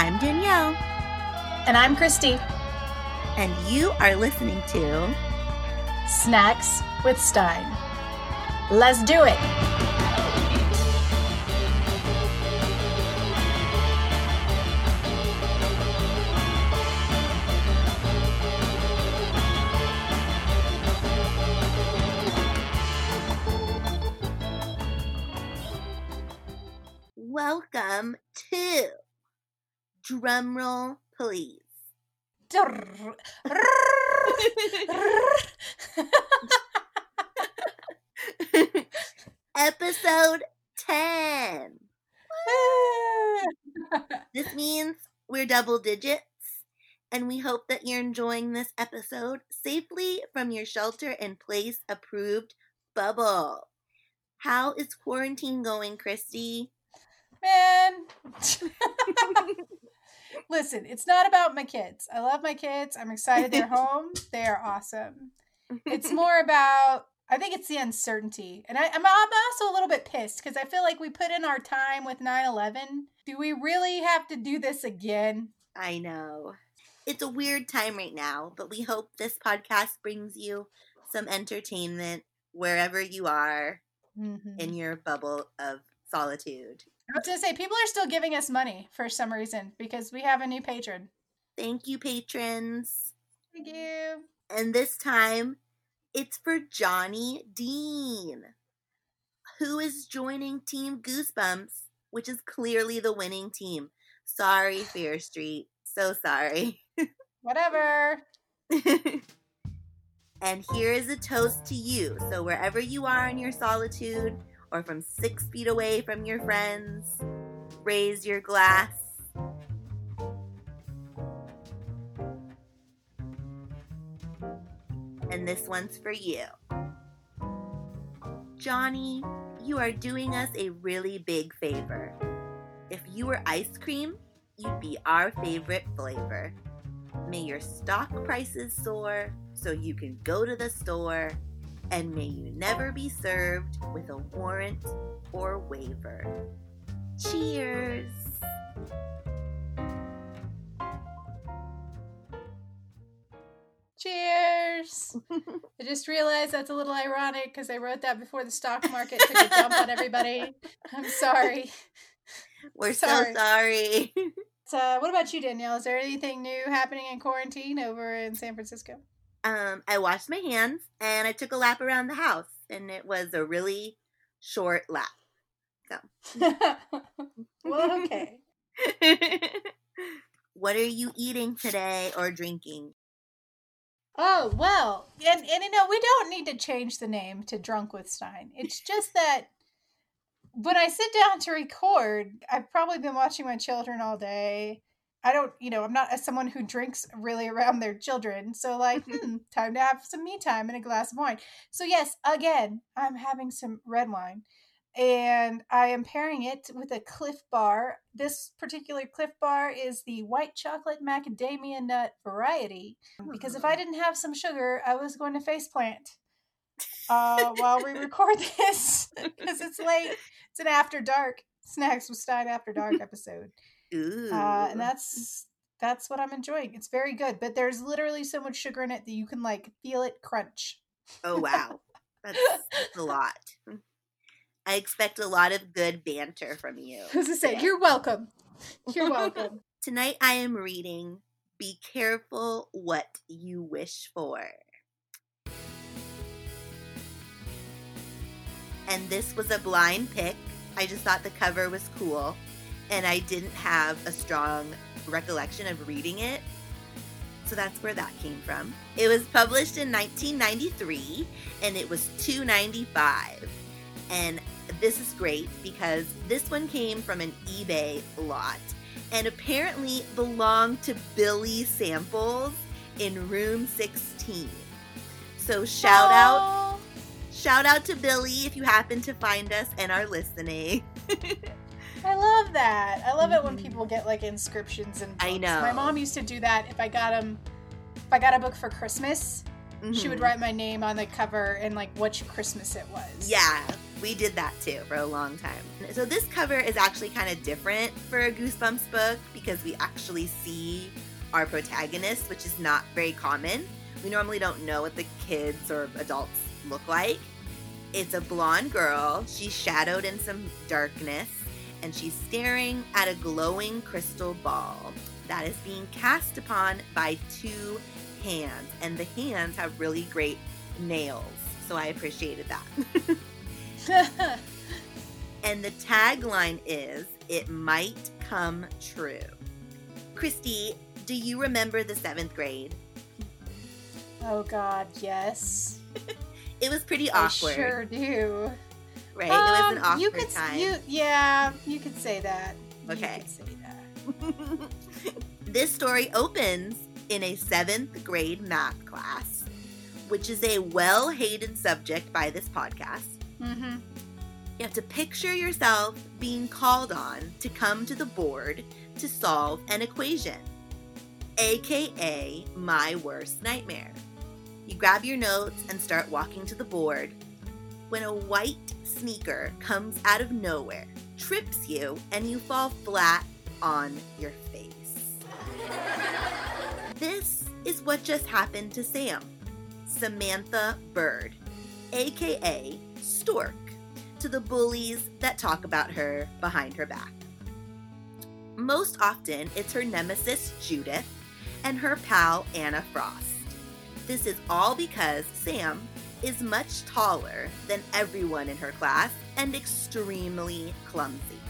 I'm Danielle. And I'm Christy. And you are listening to Snacks with Stine. Let's do it. Drumroll Please. Episode 10. this means we're double digits, and we hope that you're enjoying this episode safely from your shelter in place approved bubble. How is quarantine going, Christy? Man. Listen, it's not about my kids. I love my kids. I'm excited they're home. They are awesome. It's more about I think it's the uncertainty. And I, am also a little bit pissed because I feel like we put in our time with 9 11. Do we really have to do this again? I know. It's a weird time right now, but we hope this podcast brings you some entertainment wherever you are mm-hmm. in your bubble of solitude. I was to say, people are still giving us money for some reason because we have a new patron. Thank you, patrons. Thank you. And this time, it's for Johnny Dean, who is joining Team Goosebumps, which is clearly the winning team. Sorry, Fear Street. So sorry. Whatever. and here is a toast to you. So, wherever you are in your solitude, or from six feet away from your friends. Raise your glass. And this one's for you. Johnny, you are doing us a really big favor. If you were ice cream, you'd be our favorite flavor. May your stock prices soar so you can go to the store and may you never be served with a warrant or waiver. Cheers! Cheers! I just realized that's a little ironic because I wrote that before the stock market took a jump on everybody. I'm sorry. We're sorry. so sorry. So, what about you, Danielle? Is there anything new happening in quarantine over in San Francisco? Um, I washed my hands and I took a lap around the house, and it was a really short lap. So, well, okay. what are you eating today or drinking? Oh well, and and you know we don't need to change the name to Drunk with Stine. It's just that when I sit down to record, I've probably been watching my children all day. I don't, you know, I'm not as someone who drinks really around their children. So, like, hmm, time to have some me time and a glass of wine. So, yes, again, I'm having some red wine and I am pairing it with a Clif Bar. This particular Clif Bar is the white chocolate macadamia nut variety because if I didn't have some sugar, I was going to faceplant uh, while we record this because it's late. It's an after dark snacks with Stine after dark episode. Uh, and that's that's what I'm enjoying. It's very good, but there's literally so much sugar in it that you can like feel it crunch. Oh wow, that's, that's a lot. I expect a lot of good banter from you. As I say, you're welcome. You're welcome. Tonight I am reading Be Careful What You Wish For. And this was a blind pick. I just thought the cover was cool and I didn't have a strong recollection of reading it. So that's where that came from. It was published in 1993 and it was 2.95. And this is great because this one came from an eBay lot and apparently belonged to Billy Samples in room 16. So shout out shout out to Billy if you happen to find us and are listening. I love that. I love mm-hmm. it when mm-hmm. people get like inscriptions and I know. My mom used to do that if I got them if I got a book for Christmas, mm-hmm. she would mm-hmm. write my name on the cover and like which Christmas it was. Yeah. We did that too for a long time. So this cover is actually kind of different for a Goosebumps book because we actually see our protagonist, which is not very common. We normally don't know what the kids or adults look like. It's a blonde girl. She's shadowed in some darkness and she's staring at a glowing crystal ball that is being cast upon by two hands. And the hands have really great nails. So I appreciated that. and the tagline is It might come true. Christy, do you remember the seventh grade? Oh, God, yes. it was pretty awkward. I sure do. Right? Um, it was an awkward um, you could, time. You, yeah, you could say that. Okay. say that. this story opens in a seventh grade math class, which is a well hated subject by this podcast. Mm-hmm. You have to picture yourself being called on to come to the board to solve an equation, aka my worst nightmare. You grab your notes and start walking to the board when a white sneaker comes out of nowhere, trips you, and you fall flat on your face. this is what just happened to Sam, Samantha Byrd, aka Stork, to the bullies that talk about her behind her back. Most often, it's her nemesis Judith and her pal Anna Frost. This is all because Sam is much taller than everyone in her class and extremely clumsy.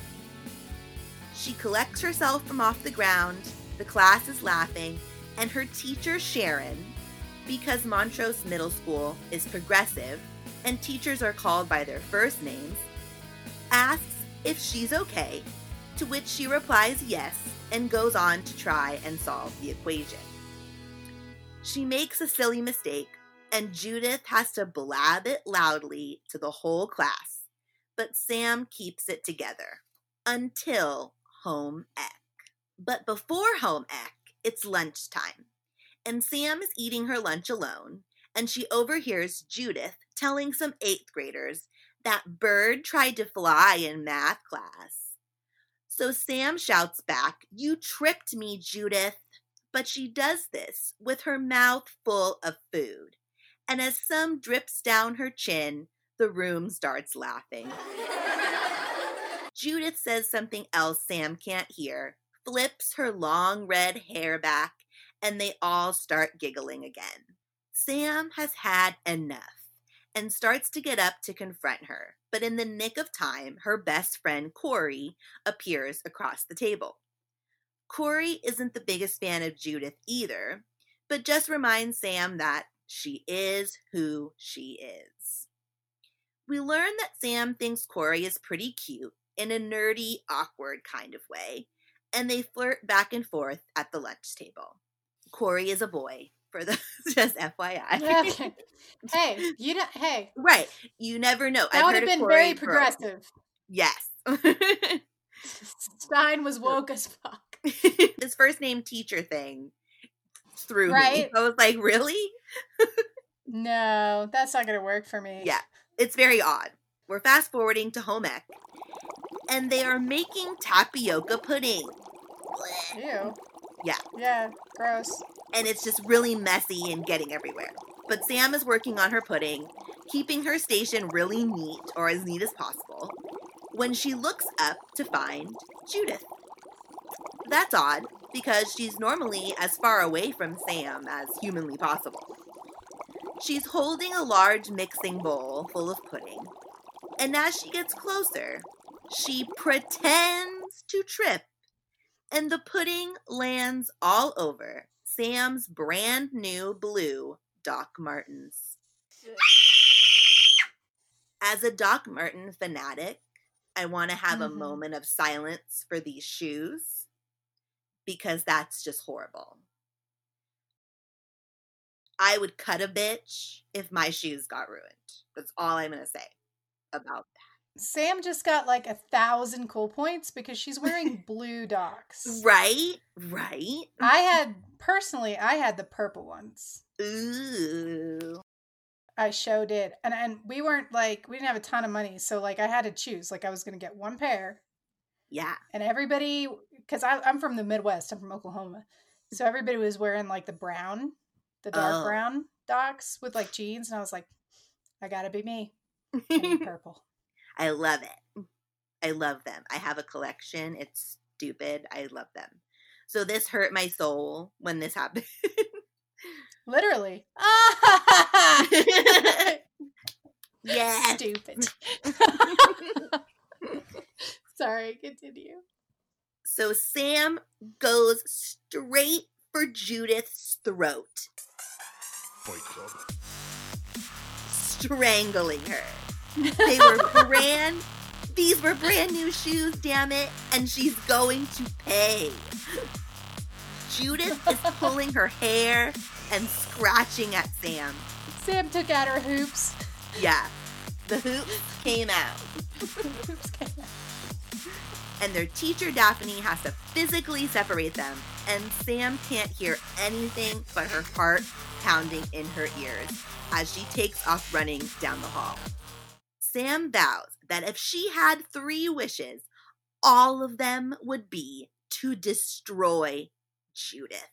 She collects herself from off the ground, the class is laughing, and her teacher, Sharon, because Montrose Middle School is progressive and teachers are called by their first names, asks if she's okay, to which she replies yes and goes on to try and solve the equation. She makes a silly mistake, and Judith has to blab it loudly to the whole class, but Sam keeps it together until home ec. But before home ec, it's lunchtime, and Sam is eating her lunch alone, and she overhears Judith telling some eighth graders that Bird tried to fly in math class. So Sam shouts back, You tricked me, Judith. But she does this with her mouth full of food. And as some drips down her chin, the room starts laughing. Judith says something else Sam can't hear, flips her long red hair back, and they all start giggling again. Sam has had enough and starts to get up to confront her, but in the nick of time, her best friend Corey appears across the table. Corey isn't the biggest fan of Judith either, but just reminds Sam that she is who she is. We learn that Sam thinks Corey is pretty cute in a nerdy, awkward kind of way, and they flirt back and forth at the lunch table. Corey is a boy, for the just FYI. Hey, you know, hey. Right. You never know. That would have been very progressive. Yes. Stine was woke as fuck. His first name teacher thing threw right? me. I was like, really? no, that's not going to work for me. Yeah. It's very odd. We're fast forwarding to home ec, and they are making tapioca pudding. Ew. Yeah. Yeah, gross and it's just really messy and getting everywhere. But Sam is working on her pudding, keeping her station really neat or as neat as possible, when she looks up to find Judith. That's odd because she's normally as far away from Sam as humanly possible. She's holding a large mixing bowl full of pudding, and as she gets closer, she pretends to trip, and the pudding lands all over Sam's brand new blue Doc Martens. As a Doc Marten fanatic, I want to have mm-hmm. a moment of silence for these shoes because that's just horrible. I would cut a bitch if my shoes got ruined. That's all I'm going to say about that. Sam just got like a thousand cool points because she's wearing blue docs. Right, right. I had personally, I had the purple ones. Ooh. I showed it. And and we weren't like we didn't have a ton of money, so like I had to choose. Like I was gonna get one pair. Yeah. And everybody because I'm from the Midwest, I'm from Oklahoma. Mm. So everybody was wearing like the brown, the dark Oh. brown docs with like jeans, and I was like, I gotta be me. I purple. I love it. I love them. I have a collection. It's stupid. I love them. So this hurt my soul when this happened. Literally. yes. Stupid. Sorry, continue. So Sam goes straight for Judith's throat, Fight Club. strangling her. They were brand these were brand new shoes, damn it, and she's going to pay. Judith is pulling her hair and scratching at Sam. Sam took out her hoops. Yeah. The hoops came out. Hoops came out. And their teacher Daphne has to physically separate them, and Sam can't hear anything but her heart pounding in her ears as she takes off running down the hall. Sam vows that if she had three wishes, all of them would be to destroy Judith.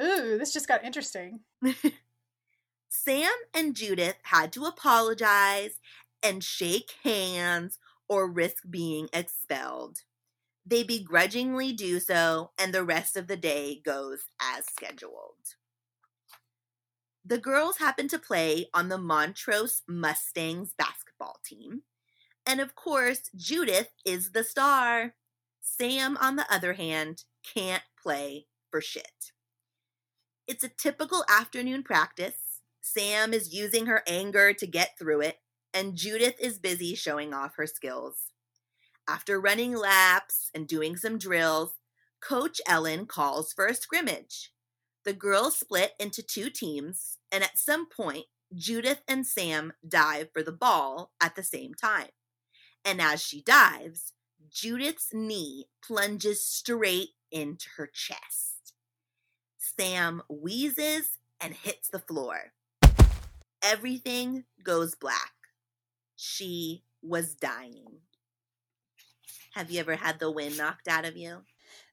Ooh, this just got interesting. Sam and Judith had to apologize and shake hands or risk being expelled. They begrudgingly do so, and the rest of the day goes as scheduled. The girls happen to play on the Montrose Mustangs basketball team. And of course, Judith is the star. Sam, on the other hand, can't play for shit. It's a typical afternoon practice. Sam is using her anger to get through it, and Judith is busy showing off her skills. After running laps and doing some drills, Coach Ellen calls for a scrimmage. The girls split into two teams, and at some point, Judith and Sam dive for the ball at the same time. And as she dives, Judith's knee plunges straight into her chest. Sam wheezes and hits the floor. Everything goes black. She was dying. Have you ever had the wind knocked out of you?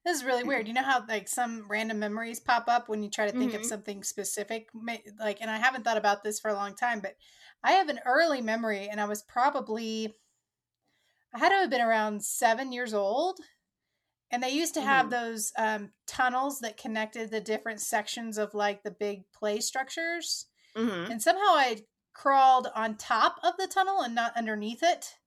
This is really weird. You know how like some random memories pop up when you try to think of Mhm. something specific, like, and I haven't thought about this for a long time, but I have an early memory, and I was probably, I had to have been around seven years old, and they used to have Mhm. those um, tunnels that connected the different sections of like the big play structures, Mm-hmm. and somehow I crawled on top of the tunnel and not underneath it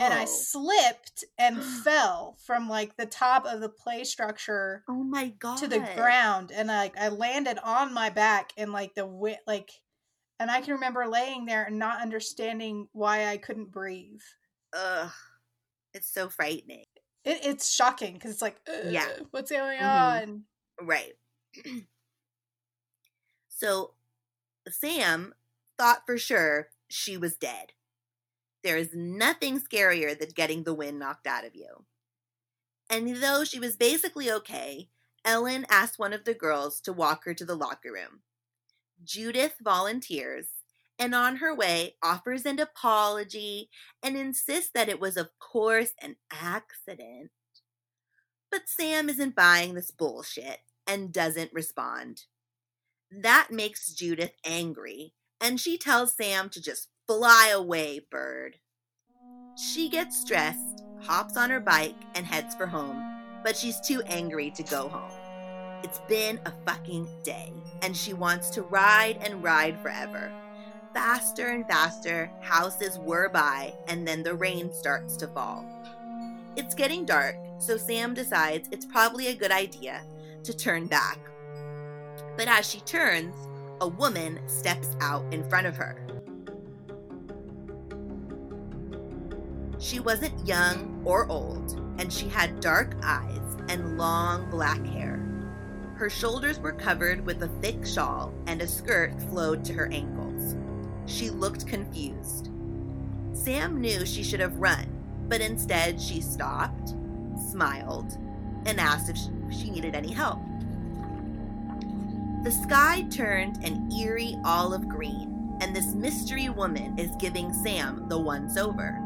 and I Oh. slipped and fell from like the top of the play structure oh my god. to the ground and like I landed on my back and like the wit, like and I can remember laying there and not understanding why I couldn't breathe. Ugh. It's so frightening. It, it's shocking because it's like, Yeah. What's going Mhm. on? Right. so Sam thought for sure she was dead. There is nothing scarier than getting the wind knocked out of you. And though she was basically okay, Ellen asked one of the girls to walk her to the locker room. Judith volunteers and on her way offers an apology and insists that it was, of course, an accident. But Sam isn't buying this bullshit and doesn't respond. That makes Judith angry, and she tells Sam to just fly away, bird. She gets dressed, hops on her bike, and heads for home, but she's too angry to go home. It's been a fucking day, and she wants to ride and ride forever. Faster and faster, houses whir by, and then the rain starts to fall. It's getting dark, so Sam decides it's probably a good idea to turn back. But as she turns, a woman steps out in front of her. She wasn't young or old, and she had dark eyes and long black hair. Her shoulders were covered with a thick shawl, and a skirt flowed to her ankles. She looked confused. Sam knew she should have run, but instead she stopped, smiled, and asked if she needed any help. The sky turned an eerie olive green, and this mystery woman is giving Sam the once over.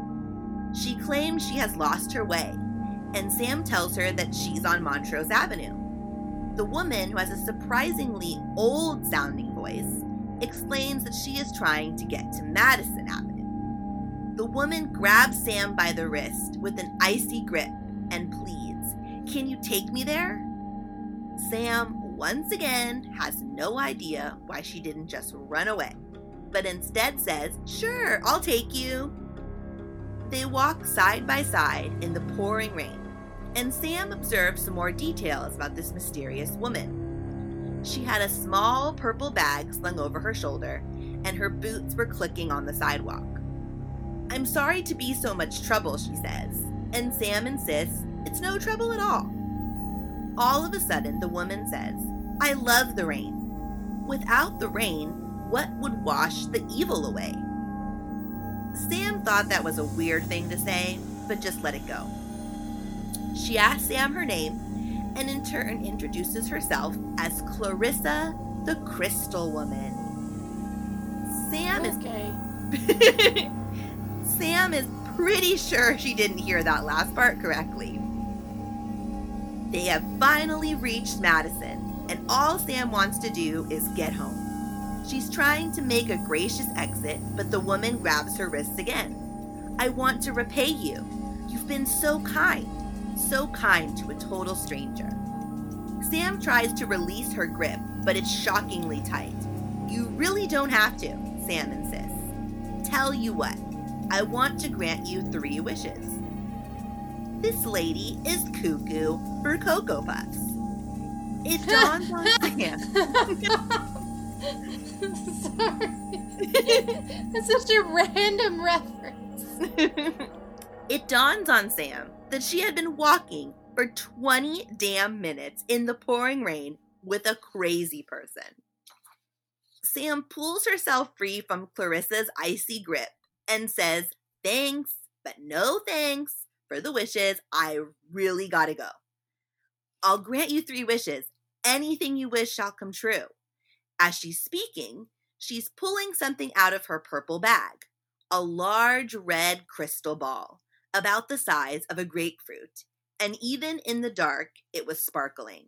She claims she has lost her way, and Sam tells her that she's on Montrose Avenue. The woman, who has a surprisingly old sounding voice, explains that she is trying to get to Madison Avenue. The woman grabs Sam by the wrist with an icy grip and pleads, Can you take me there? Sam, once again, has no idea why she didn't just run away, but instead says, Sure, I'll take you. They walk side by side in the pouring rain, and Sam observes some more details about this mysterious woman. She had a small purple bag slung over her shoulder, and her boots were clicking on the sidewalk. I'm sorry to be so much trouble, she says, and Sam insists it's no trouble at all. All of a sudden, the woman says, I love the rain. Without the rain, what would wash the evil away? Sam thought that was a weird thing to say, but just let it go. She asks Sam her name and in turn introduces herself as Clarissa the Crystal Woman. Sam Okay. is Sam is pretty sure she didn't hear that last part correctly. They have finally reached Madison, and all Sam wants to do is get home. She's trying to make a gracious exit, but the woman grabs her wrists again. I want to repay you. You've been so kind, so kind to a total stranger. Sam tries to release her grip, but it's shockingly tight. You really don't have to, Sam insists. Tell you what, I want to grant you three wishes. This lady is cuckoo for Cocoa Puffs. It dawns on Sam. Sorry. That's such a random reference. it dawns on Sam that she had been walking for 20 damn minutes in the pouring rain with a crazy person. Sam pulls herself free from Clarissa's icy grip and says, Thanks, but no thanks for the wishes. I really gotta go. I'll grant you three wishes. Anything you wish shall come true. As she's speaking, she's pulling something out of her purple bag a large red crystal ball, about the size of a grapefruit, and even in the dark, it was sparkling.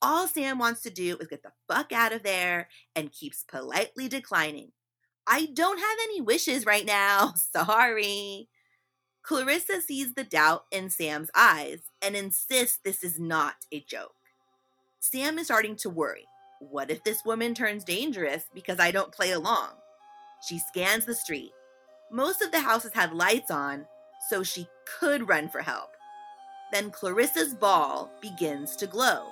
All Sam wants to do is get the fuck out of there and keeps politely declining. I don't have any wishes right now. Sorry. Clarissa sees the doubt in Sam's eyes and insists this is not a joke. Sam is starting to worry. What if this woman turns dangerous because I don't play along? She scans the street. Most of the houses had lights on, so she could run for help. Then Clarissa's ball begins to glow.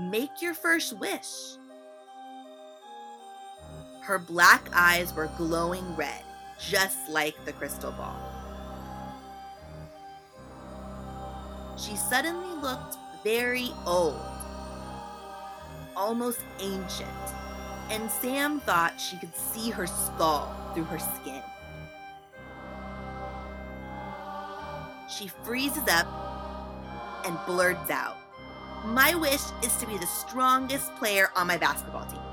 Make your first wish. Her black eyes were glowing red, just like the crystal ball. She suddenly looked very old, almost ancient, and Sam thought she could see her skull through her skin. She freezes up and blurts out, My wish is to be the strongest player on my basketball team.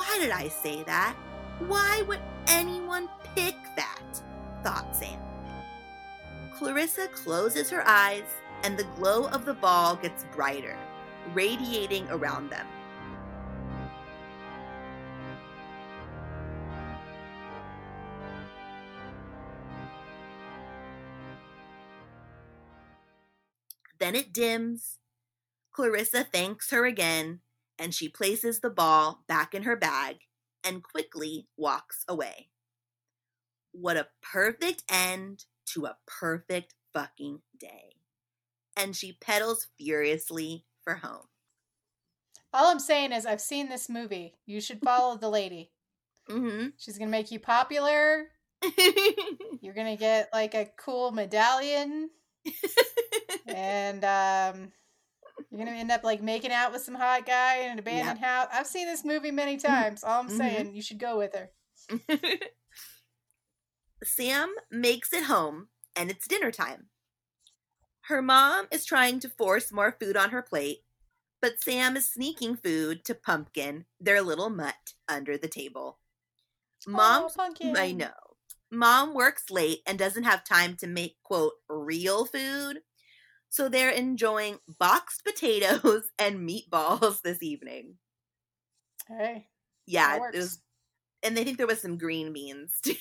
Why did I say that? Why would anyone pick that? thought Sam. Clarissa closes her eyes, and the glow of the ball gets brighter, radiating around them. Then it dims. Clarissa thanks her again, and she places the ball back in her bag and quickly walks away. What a perfect end to a perfect fucking day. And she pedals furiously for home. All I'm saying is, I've seen this movie. You should follow the lady. Mm-hmm. She's gonna make you popular. You're gonna get like a cool medallion, and um, you're gonna end up like making out with some hot guy in an abandoned house. I've seen this movie many times. All I'm Mhm. saying, you should go with her. Sam makes it home, and it's dinner time. Her mom is trying to force more food on her plate, But Sam is sneaking food to Pumpkin, their little mutt, under the table. Mom's Aw, pumpkin. I know. Mom works late and doesn't have time to make, quote, real food. So they're enjoying boxed potatoes and meatballs this evening. Hey, Yeah, it was, and they think there was some green beans too.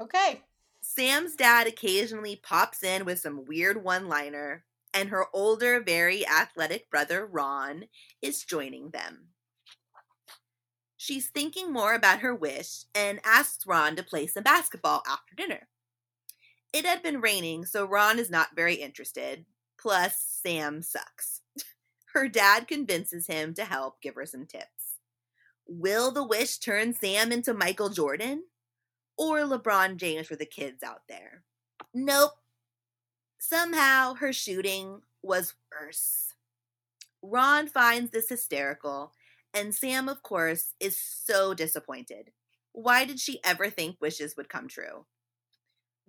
okay. Sam's dad occasionally pops in with some weird one liner, and her older, very athletic brother, Ron, is joining them. She's thinking more about her wish and asks Ron to play some basketball after dinner. It had been raining, so Ron is not very interested. Plus, Sam sucks. Her dad convinces him to help give her some tips. Will the wish turn Sam into Michael Jordan? Or LeBron James for the kids out there? Nope. Somehow her shooting was worse. Ron finds this hysterical, and Sam, of course, is so disappointed. Why did she ever think wishes would come true?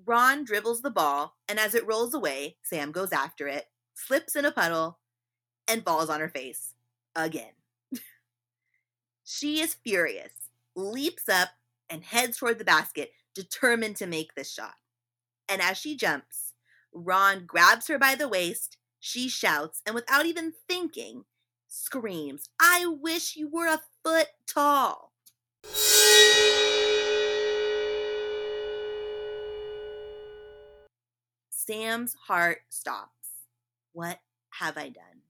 Ron dribbles the ball, and as it rolls away, Sam goes after it, slips in a puddle, and falls on her face again. she is furious, leaps up, and heads toward the basket, determined to make this shot. And as she jumps, Ron grabs her by the waist, she shouts, and without even thinking, screams, I wish you were a foot tall. Sam's heart stops. What have I done?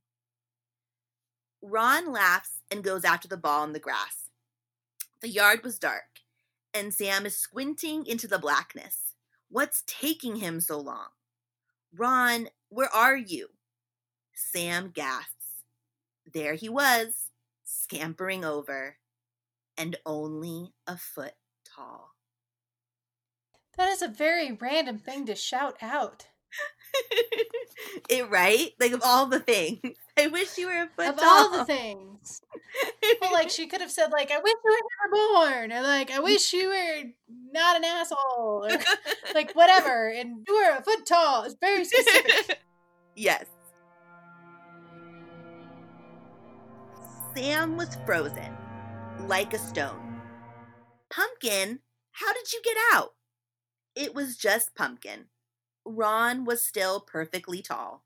Ron laughs and goes after the ball in the grass. The yard was dark, and Sam is squinting into the blackness. What's taking him so long? Ron, where are you? Sam gasps. There he was, scampering over, and only a foot tall. That is a very random thing to shout out. it right? Like of all the things. I wish you were a foot tall. Of tall. all the things. Well, like she could have said, like, I wish you were never born, or like, I wish you were not an asshole, or like whatever. And you were a foot tall. It's very specific. yes. Sam was frozen, like a stone. Pumpkin, how did you get out? It was just Pumpkin. Ron was still perfectly tall.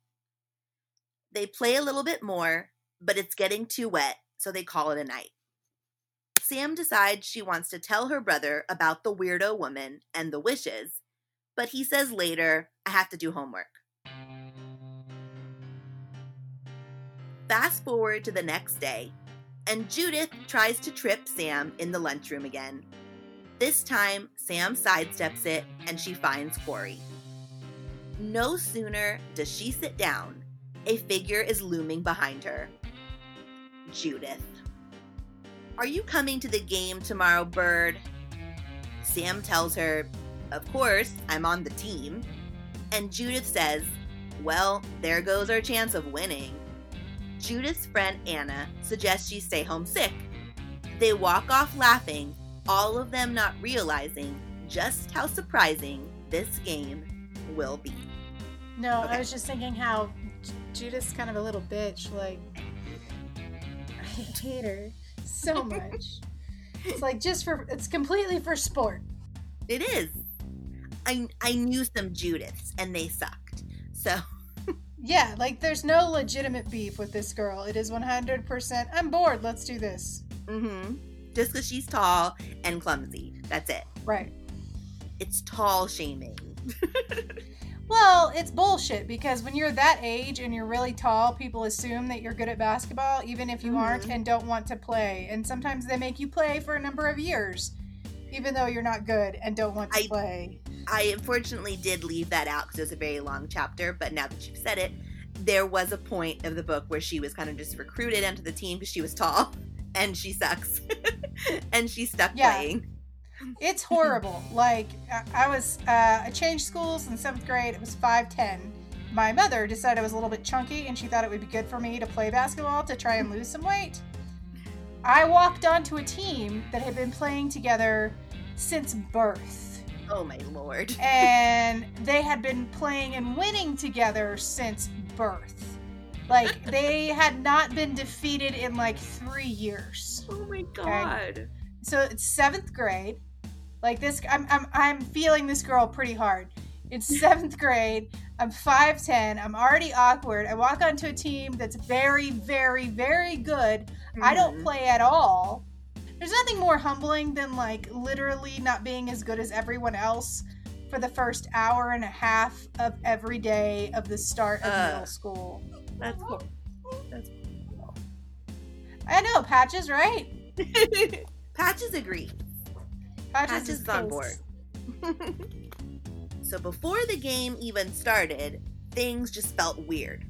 They play a little bit more, but it's getting too wet, so they call it a night. Sam decides she wants to tell her brother about the weirdo woman and the wishes, but he says later, I have to do homework. Fast forward to the next day, and Judith tries to trip Sam in the lunchroom again. This time, Sam sidesteps it and she finds Corey. No sooner does she sit down, a figure is looming behind her. Judith. Are you coming to the game tomorrow, Bird? Sam tells her, Of course, I'm on the team. And Judith says, Well, there goes our chance of winning. Judith's friend Anna suggests she stay home sick. They walk off laughing, all of them not realizing just how surprising this game will be. No, Okay. I was just thinking how Judith's kind of a little bitch. Like, I hate her so much. it's like just for, it's completely for sport. It is. I I knew some Judiths and they sucked. So Yeah, like there's no legitimate beef with this girl. It is 100%. I'm bored. Let's do this. hmm just because she's tall and clumsy. That's it. Right. It's tall shaming. Well, it's bullshit because when you're that age and you're really tall, people assume that you're good at basketball, even if you aren't Mhm. and don't want to play. And sometimes they make you play for a number of years, even though you're not good and don't want to I- play. I unfortunately did leave that out because it was a very long chapter, but now that you've said it, there was a point of the book where she was kind of just recruited into the team because she was tall and she sucks. and she's stuck Yeah. playing. It's horrible. like I- was, uh, I changed schools in seventh grade. It was five ten. My mother decided I was a little bit chunky, and she thought it would be good for me to play basketball to try and lose some weight. I walked onto a team that had been playing together since birth. Oh my lord. and they had been playing and winning together since birth. Like they had not been defeated in like three years. Oh my god. So it's seventh grade. Like this, I'm I'm I'm feeling this girl pretty hard. It's seventh grade. I'm five ten. I'm already awkward. I walk onto a team that's very, very, very good. I don't Mhm. play at all. There's nothing more humbling than like literally not being as good as everyone else for the first hour and a half of every day of the start of Ugh. middle school. That's cool. That's cool. I know, Patches, right? Patches agree. Patches, Patches is is on board. so before the game even started, things just felt weird.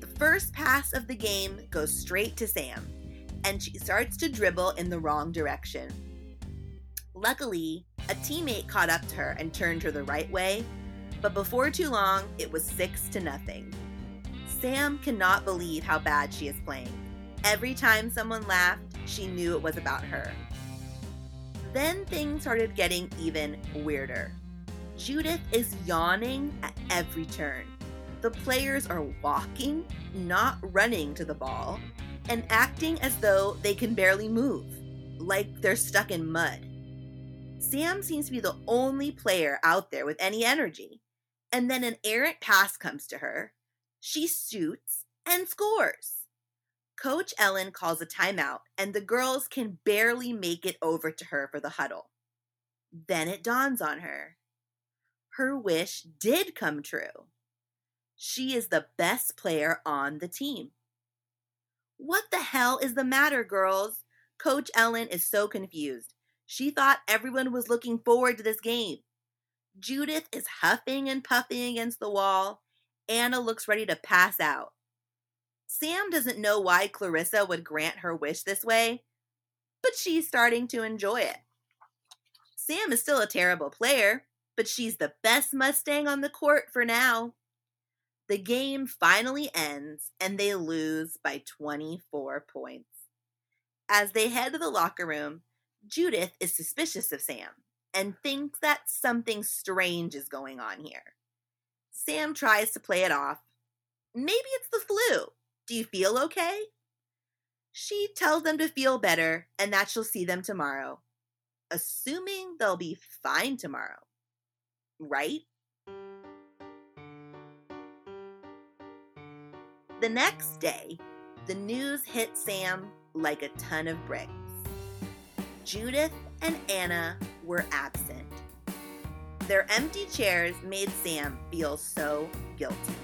The first pass of the game goes straight to Sam, and she starts to dribble in the wrong direction. Luckily, a teammate caught up to her and turned her the right way, but before too long, it was six to nothing. Sam cannot believe how bad she is playing. Every time someone laughed, she knew it was about her. Then things started getting even weirder. Judith is yawning at every turn. The players are walking, not running to the ball, and acting as though they can barely move, like they're stuck in mud. Sam seems to be the only player out there with any energy. And then an errant pass comes to her. She shoots and scores. Coach Ellen calls a timeout, and the girls can barely make it over to her for the huddle. Then it dawns on her. Her wish did come true. She is the best player on the team. What the hell is the matter, girls? Coach Ellen is so confused. She thought everyone was looking forward to this game. Judith is huffing and puffing against the wall. Anna looks ready to pass out. Sam doesn't know why Clarissa would grant her wish this way, but she's starting to enjoy it. Sam is still a terrible player, but she's the best Mustang on the court for now. The game finally ends and they lose by 24 points. As they head to the locker room, Judith is suspicious of Sam and thinks that something strange is going on here. Sam tries to play it off. Maybe it's the flu. Do you feel okay? She tells them to feel better and that she'll see them tomorrow, assuming they'll be fine tomorrow. Right? The next day, the news hit Sam like a ton of bricks. Judith and Anna were absent. Their empty chairs made Sam feel so guilty.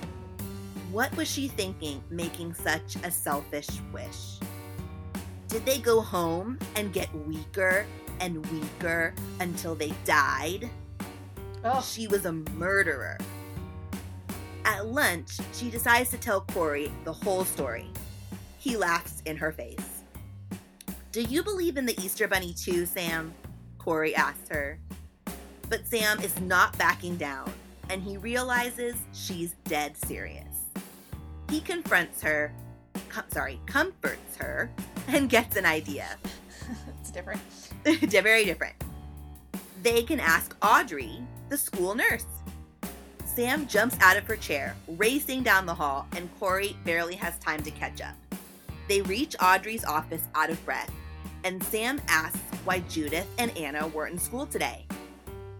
What was she thinking making such a selfish wish? Did they go home and get weaker and weaker until they died? Oh, She was a murderer. At lunch, she decides to tell Corey the whole story. He laughs in her face. Do you believe in the Easter Bunny too, Sam? Corey asks her. But Sam is not backing down, and he realizes she's dead serious. He confronts her, com- sorry, comforts her, and gets an idea. it's different. They're very different. They can ask Audrey, the school nurse. Sam jumps out of her chair, racing down the hall, and Corey barely has time to catch up. They reach Audrey's office out of breath, and Sam asks why Judith and Anna weren't in school today.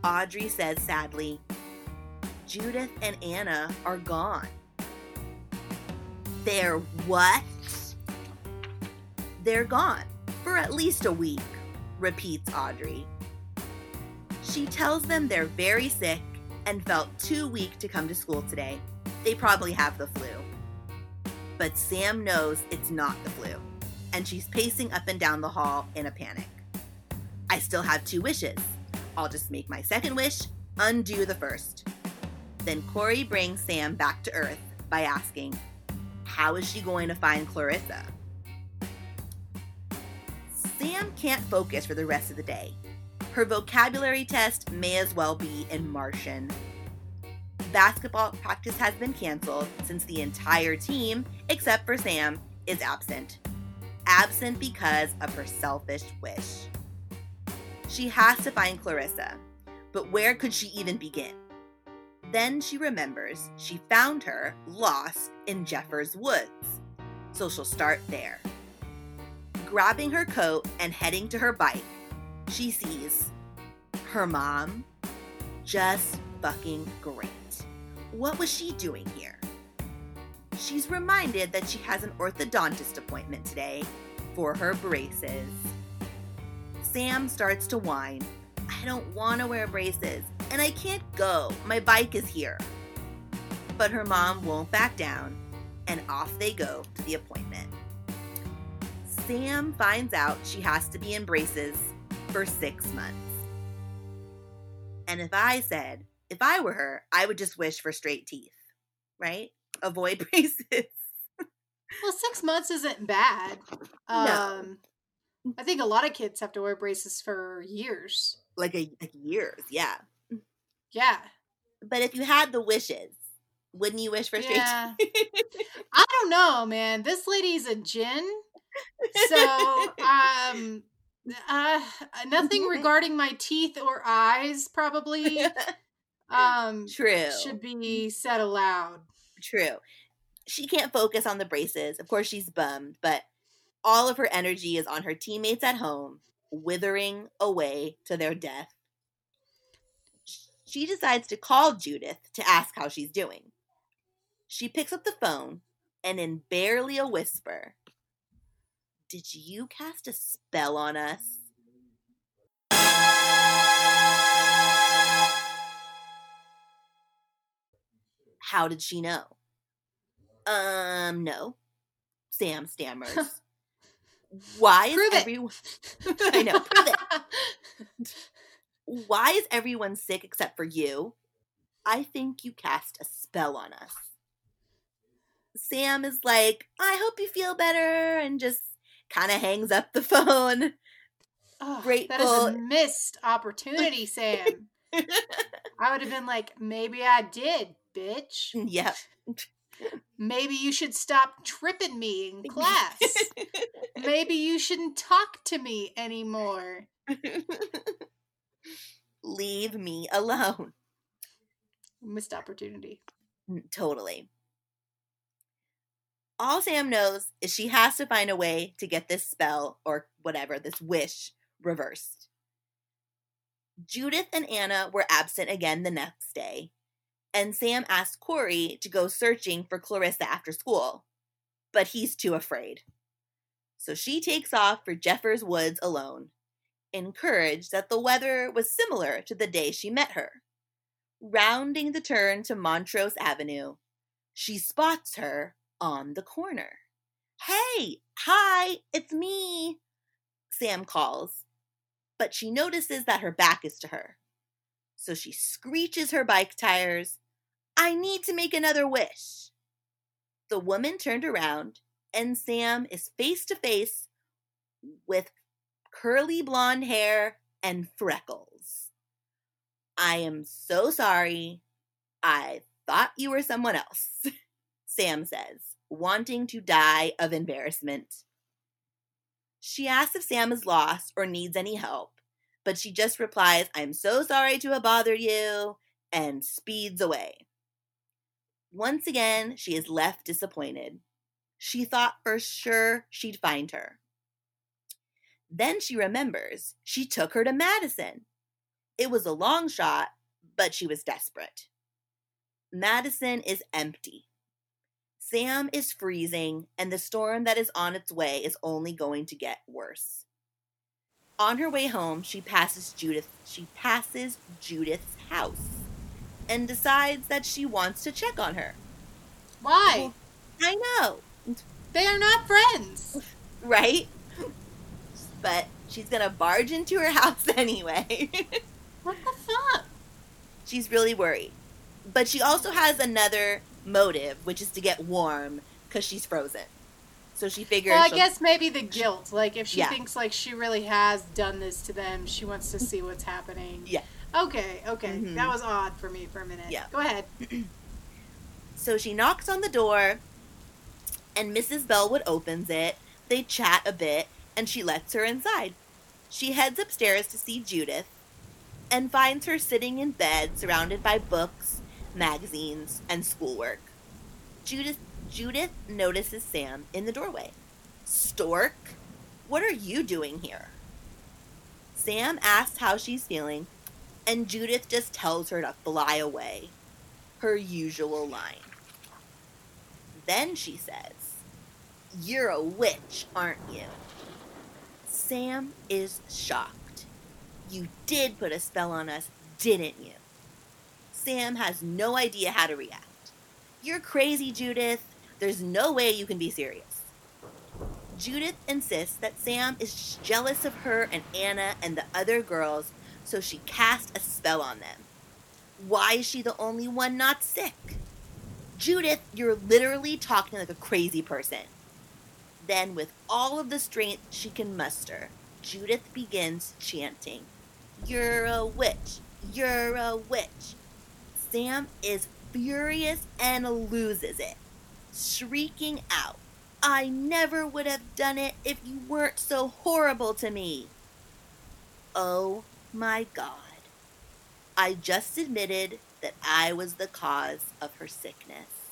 Audrey says sadly, Judith and Anna are gone. They're what? They're gone for at least a week, repeats Audrey. She tells them they're very sick and felt too weak to come to school today. They probably have the flu. But Sam knows it's not the flu, and she's pacing up and down the hall in a panic. I still have two wishes. I'll just make my second wish, undo the first. Then Corey brings Sam back to Earth by asking, How is she going to find Clarissa? Sam can't focus for the rest of the day. Her vocabulary test may as well be in Martian. Basketball practice has been canceled since the entire team, except for Sam, is absent. Absent because of her selfish wish. She has to find Clarissa, but where could she even begin? Then she remembers she found her lost in Jeffers Woods. So she'll start there. Grabbing her coat and heading to her bike, she sees her mom just fucking great. What was she doing here? She's reminded that she has an orthodontist appointment today for her braces. Sam starts to whine. I don't want to wear braces, and I can't go. My bike is here. But her mom won't back down, and off they go to the appointment. Sam finds out she has to be in braces for six months. And if I said, if I were her, I would just wish for straight teeth, right? Avoid braces. Well, six months isn't bad. No. Um, I think a lot of kids have to wear braces for years. like a like years, yeah. Yeah. But if you had the wishes, wouldn't you wish for straight Yeah. I don't know, man. This lady's a jinn. So, um, uh, nothing regarding my teeth or eyes probably um True. should be said aloud. True. She can't focus on the braces. Of course, she's bummed, but all of her energy is on her teammates at home, withering away to their death. She decides to call Judith to ask how she's doing. She picks up the phone and, in barely a whisper, Did you cast a spell on us? How did she know? Um, no. Sam stammers. Why is Prove it. everyone I know, prove it. Why is everyone sick except for you? I think you cast a spell on us. Sam is like, I hope you feel better, and just kind of hangs up the phone. Oh, That is a missed opportunity, Sam. I would have been like, maybe I did, bitch. yep. Maybe you should stop tripping me in class. maybe you shouldn't talk to me anymore. Leave me alone. Missed opportunity. Mm, Totally. All Sam knows is she has to find a way to get this spell or whatever, this wish, reversed. Judith and Anna were absent again the next day, and Sam asks Corey to go searching for Clarissa after school, but he's too afraid. So she takes off for Jeffers Woods alone, encouraged that the weather was similar to the day she met her. Rounding the turn to Montrose Avenue, she spots her on the corner. Hey, hi, it's me, Sam calls, but she notices that her back is to her. So she screeches her bike tires. I need to make another wish. The woman turned around, and Sam is face to face with curly blonde hair and freckles. I am so sorry. I thought you were someone else, Sam says, wanting to die of embarrassment. She asks if Sam is lost or needs any help, but she just replies, I'm so sorry to have bothered you, and speeds away. Once again, she is left disappointed. She thought for sure she'd find her. Then she remembers she took her to Madison. It was a long shot, but she was desperate. Madison is empty. Sam is freezing, and the storm that is on its way is only going to get worse. On her way home, she passes Judith. She passes Judith's house and decides that she wants to check on her. Why? I know, They are not friends. right? But she's gonna barge into her house anyway. What the fuck? she's really worried. But she also has another motive, which is to get warm because she's frozen. So she figures. Well, I guess maybe the guilt. Like if she Yeah. thinks like she really has done this to them, she wants to see what's happening. Yeah. Okay, okay. Mhm. That was odd for me for a minute. Yeah. Go ahead. So she knocks on the door, and Mrs. Bellwood opens it. They chat a bit, and she lets her inside. She heads upstairs to see Judith and finds her sitting in bed surrounded by books magazines, and schoolwork. Judith Judith notices Sam in the doorway. Stork, what are you doing here? Sam asks how she's feeling, and Judith just tells her to fly away. Her usual line. Then she says, You're a witch, aren't you? Sam is shocked. You did put a spell on us, didn't you? Sam has no idea how to react. You're crazy, Judith. There's no way you can be serious. Judith insists that Sam is jealous of her and Anna and the other girls, so she casts a spell on them. Why is she the only one not sick? Judith, you're literally talking like a crazy person. Then, with all of the strength she can muster, Judith begins chanting, You're a witch! You're a witch! Sam is furious and loses it, shrieking out, I never would have done it if you weren't so horrible to me. Oh my God. I just admitted that I was the cause of her sickness.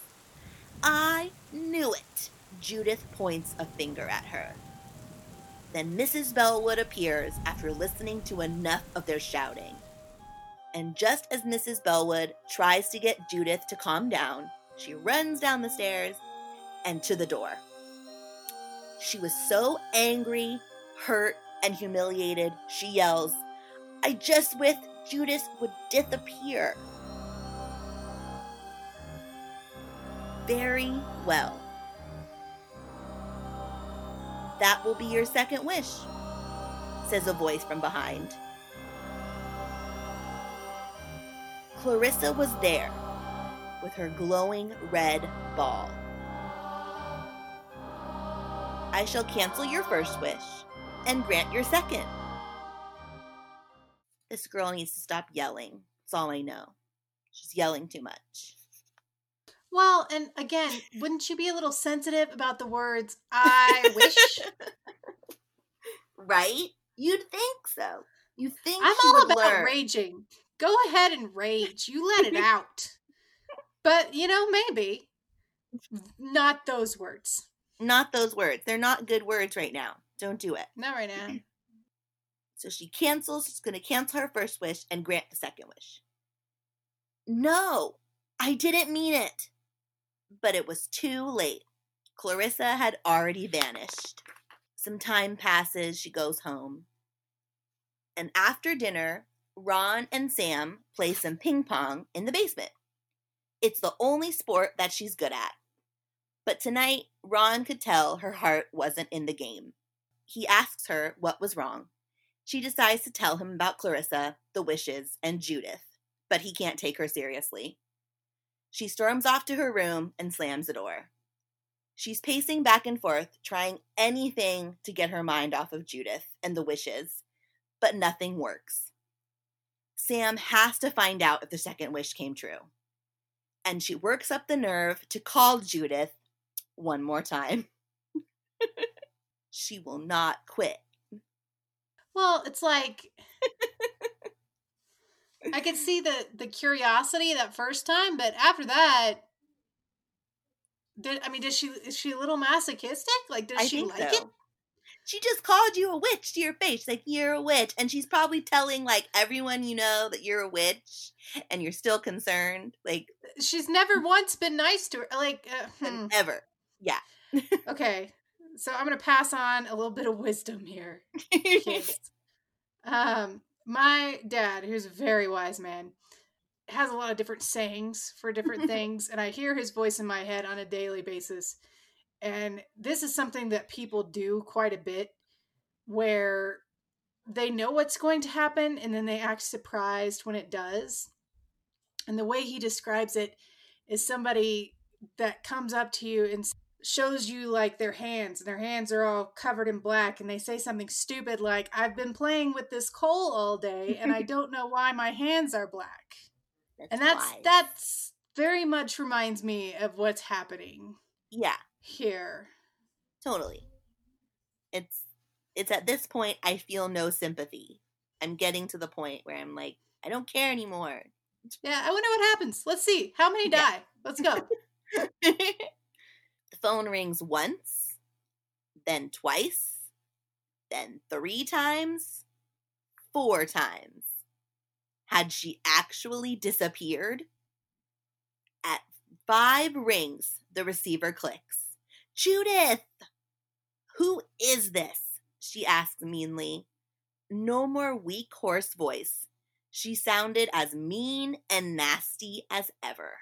I knew it. Judith points a finger at her. Then Mrs. Bellwood appears after listening to enough of their shouting. And just as Mrs. Bellwood tries to get Judith to calm down, she runs down the stairs and to the door. She was so angry, hurt, and humiliated, she yells, I just wish Judith would disappear. Very well. That will be your second wish, says a voice from behind. Clarissa was there with her glowing red ball. I shall cancel your first wish and grant your second. This girl needs to stop yelling. That's all I know. She's yelling too much. Well, and again, wouldn't you be a little sensitive about the words I wish? right? You'd think so. You think I'm all about learn. raging. Go ahead and rage. You let it out. But, you know, maybe not those words. Not those words. They're not good words right now. Don't do it. Not right now. So she cancels. She's going to cancel her first wish and grant the second wish. No, I didn't mean it. But it was too late. Clarissa had already vanished. Some time passes. She goes home. And after dinner, Ron and Sam play some ping pong in the basement. It's the only sport that she's good at. But tonight, Ron could tell her heart wasn't in the game. He asks her what was wrong. She decides to tell him about Clarissa, the wishes, and Judith, but he can't take her seriously. She storms off to her room and slams the door. She's pacing back and forth, trying anything to get her mind off of Judith and the wishes, but nothing works. Sam has to find out if the second wish came true. And she works up the nerve to call Judith one more time. she will not quit. Well, it's like I could see the the curiosity that first time, but after that, did I mean, does she is she a little masochistic? Like, does I she like so. it? She just called you a witch to your face, like you're a witch, and she's probably telling like everyone you know that you're a witch, and you're still concerned, like She's never once been nice to her. Like, uh, hmm. ever. Yeah. okay, so I'm gonna pass on a little bit of wisdom here, um, my dad, who's a very wise man, has a lot of different sayings for different things, and I hear his voice in my head on a daily basis. And this is something that people do quite a bit where they know what's going to happen and then they act surprised when it does. And the way he describes it is somebody that comes up to you and shows you like their hands and their hands are all covered in black and they say something stupid like I've been playing with this coal all day and I don't know why my hands are black. and that's wise. that's very much reminds me of what's happening yeah, here. totally. It's it's at this point I feel no sympathy. I'm getting to the point where I'm like, I don't care anymore. Yeah, I wonder what happens. Let's see. How many Yeah. die? Let's go. the phone rings once, then twice, then three times, four times. Had she actually disappeared? At five rings, the receiver clicks. Judith! Who is this? She asks meanly. No more weak, hoarse voice. She sounded as mean and nasty as ever.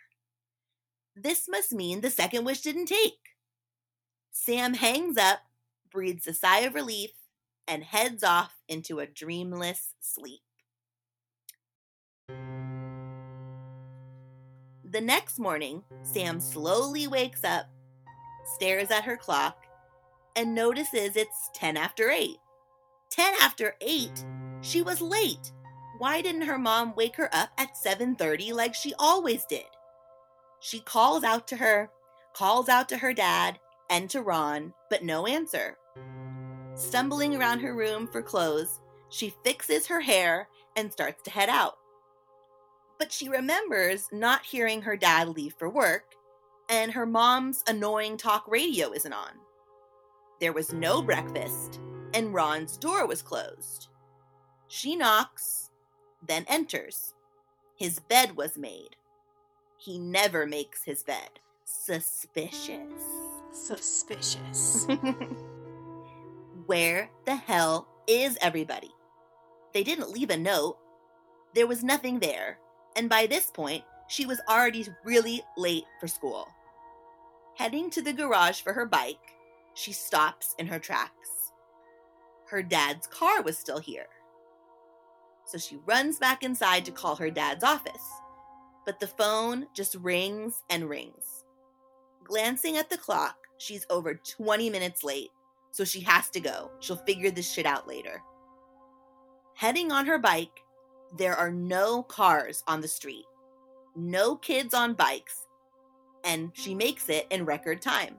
This must mean the second wish didn't take. Sam hangs up, breathes a sigh of relief, and heads off into a dreamless sleep. The next morning, Sam slowly wakes up, stares at her clock, and notices it's 10 after 8. 10 after 8? She was late. Why didn't her mom wake her up at 7:30 like she always did? She calls out to her, calls out to her dad and to Ron, but no answer. Stumbling around her room for clothes, she fixes her hair and starts to head out. But she remembers not hearing her dad leave for work, and her mom's annoying talk radio isn't on. There was no breakfast, and Ron's door was closed. She knocks, then enters. His bed was made. He never makes his bed. Suspicious. Suspicious. Where the hell is everybody? They didn't leave a note. There was nothing there, and by this point, she was already really late for school. Heading to the garage for her bike, she stops in her tracks. Her dad's car was still here. So she runs back inside to call her dad's office, but the phone just rings and rings. Glancing at the clock, she's over 20 minutes late so she has to go. She'll figure this shit out later. Heading on her bike, there are no cars on the street, no kids on bikes, and she makes it in record time.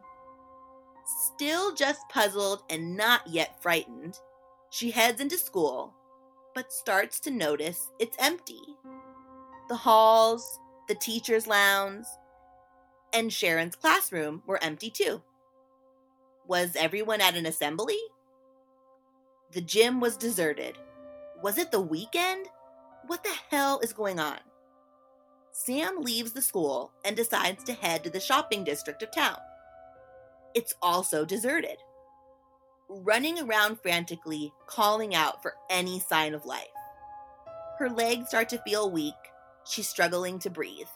Still just puzzled and not yet frightened, she heads into school, but starts to notice it's empty. The halls, the teacher's lounge, and Sharon's classroom were empty too. Was everyone at an assembly? The gym was deserted. Was it the weekend? What the hell is going on? Sam leaves the school and decides to head to the shopping district of town. It's also deserted. Running around frantically, calling out for any sign of life. Her legs start to feel weak. She's struggling to breathe.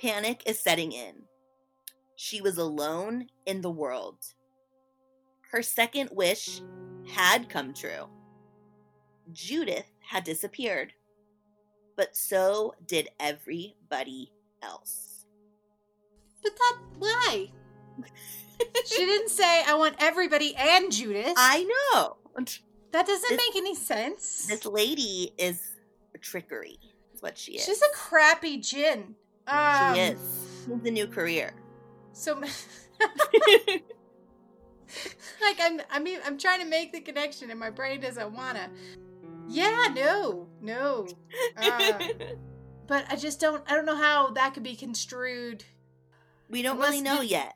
Panic is setting in. She was alone in the world her second wish had come true. Judith had disappeared, but so did everybody else. but that why? she didn't say I want everybody and Judith. I know. that doesn't this- make any sense. This lady is trickery, is what she is. She's a crappy jinn. Um, she is. A new career. So, like, I'm, I mean, I'm trying to make the connection, and my brain doesn't wanna. Yeah, no, no. Uh, but I just don't. I don't know how that could be construed. we don't really know yet.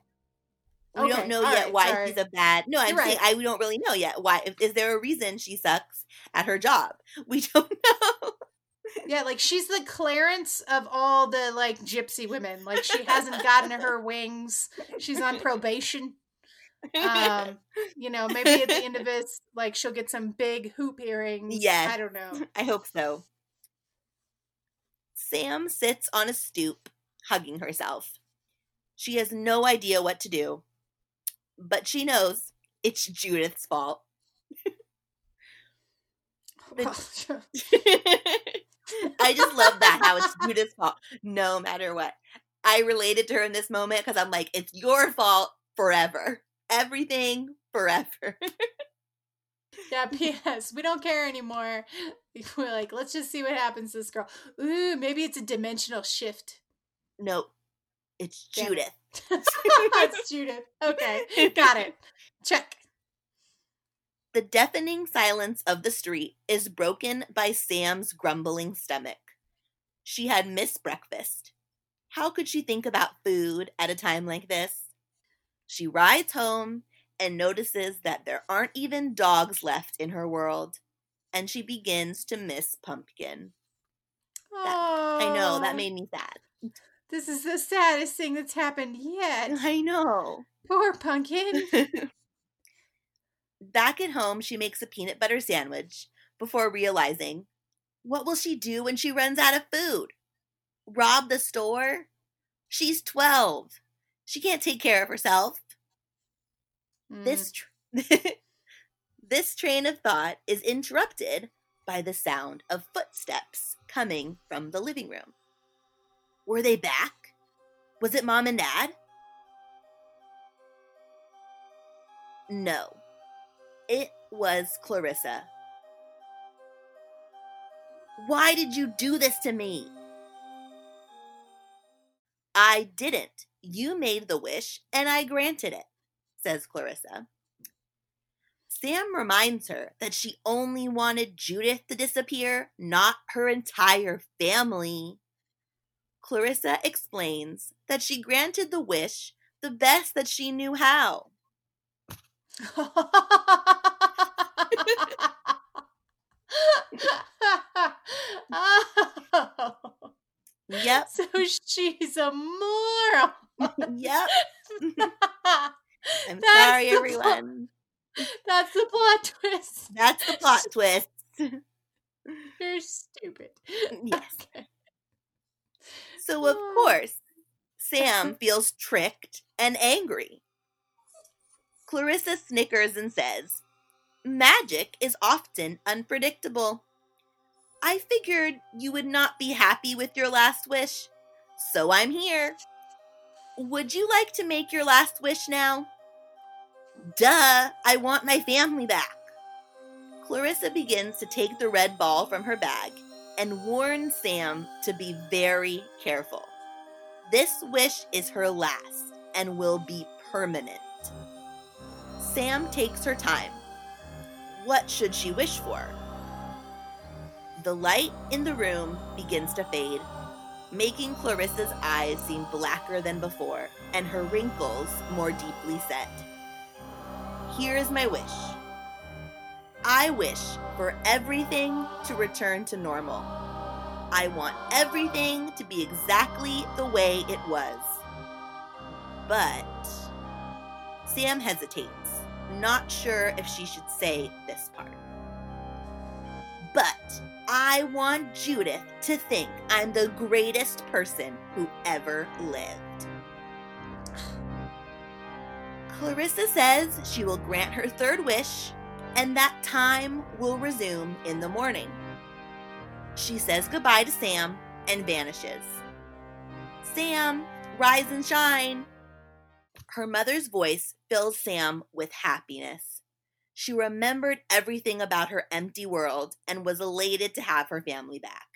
We Okay, don't know yet right, why sorry. she's a bad. No, I'm You're saying right. I we don't really know yet. Why is there a reason she sucks at her job? We don't know. Yeah, like she's the Clarence of all the like gypsy women. Like she hasn't gotten her wings. She's on probation. Um, you know, maybe at the end of this, like she'll get some big hoop earrings. Yeah. I don't know. I hope so. Sam sits on a stoop, hugging herself. She has no idea what to do, but she knows it's Judith's fault. I just love that how it's Judith's fault, no matter what. I related to her in this moment because I'm like, it's your fault forever. Everything forever. yeah, P.S. We don't care anymore. We're like, let's just see what happens to this girl. Ooh, maybe it's a dimensional shift. nope, it's. Judith. it's Judith. Okay, got it. Check. The deafening silence of the street is broken by Sam's grumbling stomach. She had missed breakfast. How could she think about food at a time like this? She rides home and notices that there aren't even dogs left in her world, and she begins to miss Pumpkin. I know, that made me sad. This is the saddest thing that's happened yet. I know. Poor pumpkin. Back at home, she makes a peanut butter sandwich before realizing what will she do when she runs out of food? Rob the store? She's 12. She can't take care of herself. Mm. This tr- this train of thought is interrupted by the sound of footsteps coming from the living room. Were they back? Was it mom and dad? No. It was Clarissa. Why did you do this to me? I didn't. You made the wish and I granted it, says Clarissa. Sam reminds her that she only wanted Judith to disappear, not her entire family. Clarissa explains that she granted the wish the best that she knew how. oh, Yep, so she's a moron. yep. I'm That's sorry, everyone. That's the plot twist. That's the plot twist. You're stupid. Mm, yes. Okay. So, of Oh. course, Sam feels tricked and angry. Clarissa snickers and says, Magic is often unpredictable. I figured you would not be happy with your last wish, so I'm here. Would you like to make your last wish now? Duh, I want my family back. Clarissa begins to take the red ball from her bag and warns Sam to be very careful. This wish is her last and will be permanent. Sam takes her time. What should she wish for? The light in the room begins to fade, making Clarissa's eyes seem blacker than before and her wrinkles more deeply set. Here is my wish. I wish for everything to return to normal. I want everything to be exactly the way it was. But Sam hesitates, not sure if she should say this part. But I want Judith to think I'm the greatest person who ever lived. Clarissa says she will grant her third wish and that time will resume in the morning. She says goodbye to Sam and vanishes. Sam, rise and shine. Her mother's voice fills Sam with happiness. She remembered everything about her empty world and was elated to have her family back.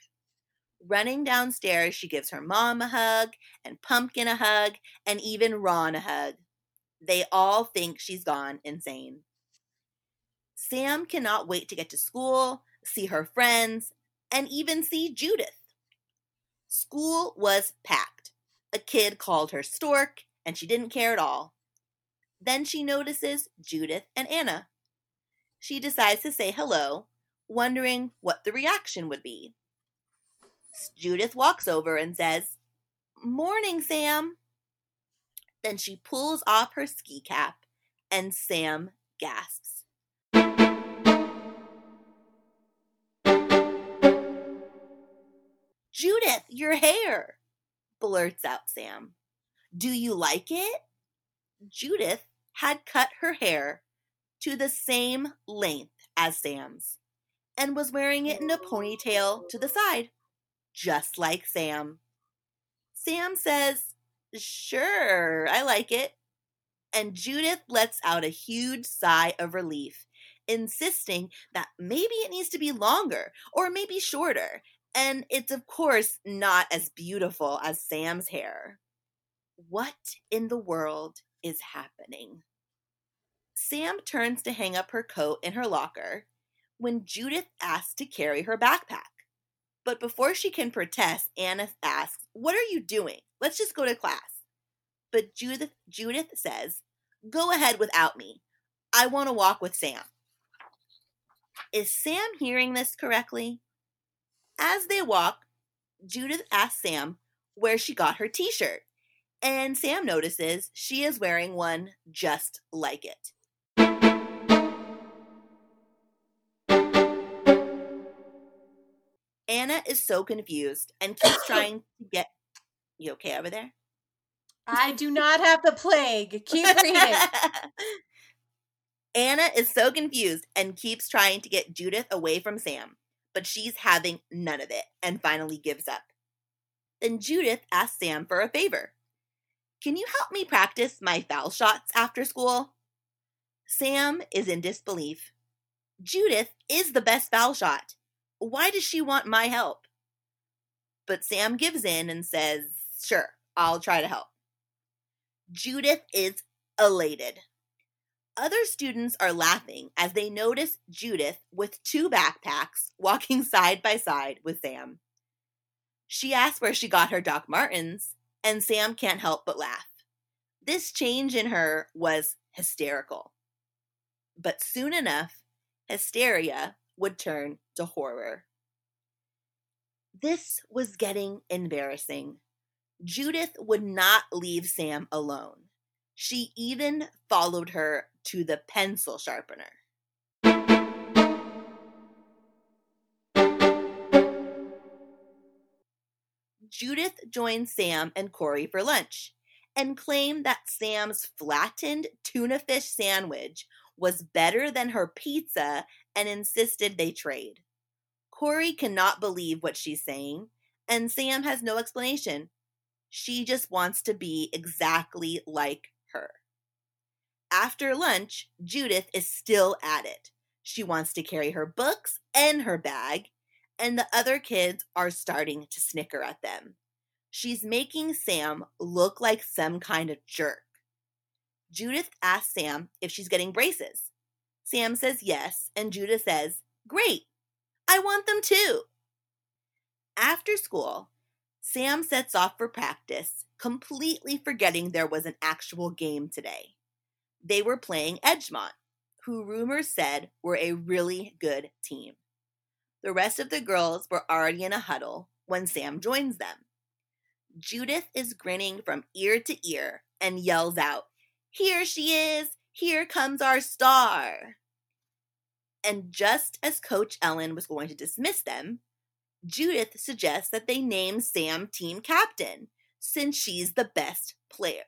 Running downstairs, she gives her mom a hug and Pumpkin a hug and even Ron a hug. They all think she's gone insane. Sam cannot wait to get to school, see her friends, and even see Judith. School was packed. A kid called her Stork, and she didn't care at all. Then she notices Judith and Anna. She decides to say hello, wondering what the reaction would be. Judith walks over and says, Morning, Sam. Then she pulls off her ski cap, and Sam gasps. Judith, your hair, blurts out Sam. Do you like it? Judith had cut her hair to the same length as Sam's and was wearing it in a ponytail to the side, just like Sam. Sam says, Sure, I like it. And Judith lets out a huge sigh of relief, insisting that maybe it needs to be longer or maybe shorter. And it's, of course, not as beautiful as Sam's hair. What in the world is happening? Sam turns to hang up her coat in her locker when Judith asks to carry her backpack. But before she can protest, Anna asks, What are you doing? Let's just go to class. But Judith, Judith says, Go ahead without me. I want to walk with Sam. Is Sam hearing this correctly? As they walk, Judith asks Sam where she got her t shirt, and Sam notices she is wearing one just like it. Anna is so confused and keeps trying to get. You okay over there? I do not have the plague. Keep reading. Anna is so confused and keeps trying to get Judith away from Sam, but she's having none of it and finally gives up. Then Judith asks Sam for a favor. Can you help me practice my foul shots after school? Sam is in disbelief. Judith is the best foul shot. Why does she want my help? But Sam gives in and says, Sure, I'll try to help. Judith is elated. Other students are laughing as they notice Judith with two backpacks walking side by side with Sam. She asks where she got her Doc Martens, and Sam can't help but laugh. This change in her was hysterical. But soon enough, hysteria would turn to horror. This was getting embarrassing. Judith would not leave Sam alone. She even followed her to the pencil sharpener. Judith joined Sam and Corey for lunch and claimed that Sam's flattened tuna fish sandwich was better than her pizza and insisted they trade. Corey cannot believe what she's saying, and Sam has no explanation. She just wants to be exactly like her. After lunch, Judith is still at it. She wants to carry her books and her bag, and the other kids are starting to snicker at them. She's making Sam look like some kind of jerk. Judith asks Sam if she's getting braces. Sam says yes, and Judith says, Great, I want them too. After school, Sam sets off for practice, completely forgetting there was an actual game today. They were playing Edgemont, who rumors said were a really good team. The rest of the girls were already in a huddle when Sam joins them. Judith is grinning from ear to ear and yells out, Here she is! Here comes our star! And just as Coach Ellen was going to dismiss them, Judith suggests that they name Sam team captain since she's the best player.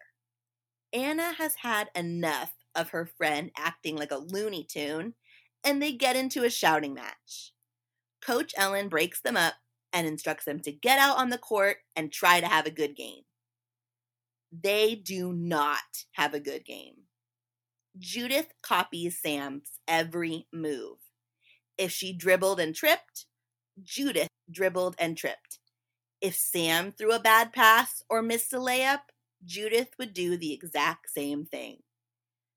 Anna has had enough of her friend acting like a Looney Tune, and they get into a shouting match. Coach Ellen breaks them up and instructs them to get out on the court and try to have a good game. They do not have a good game. Judith copies Sam's every move. If she dribbled and tripped, Judith dribbled and tripped. If Sam threw a bad pass or missed a layup, Judith would do the exact same thing.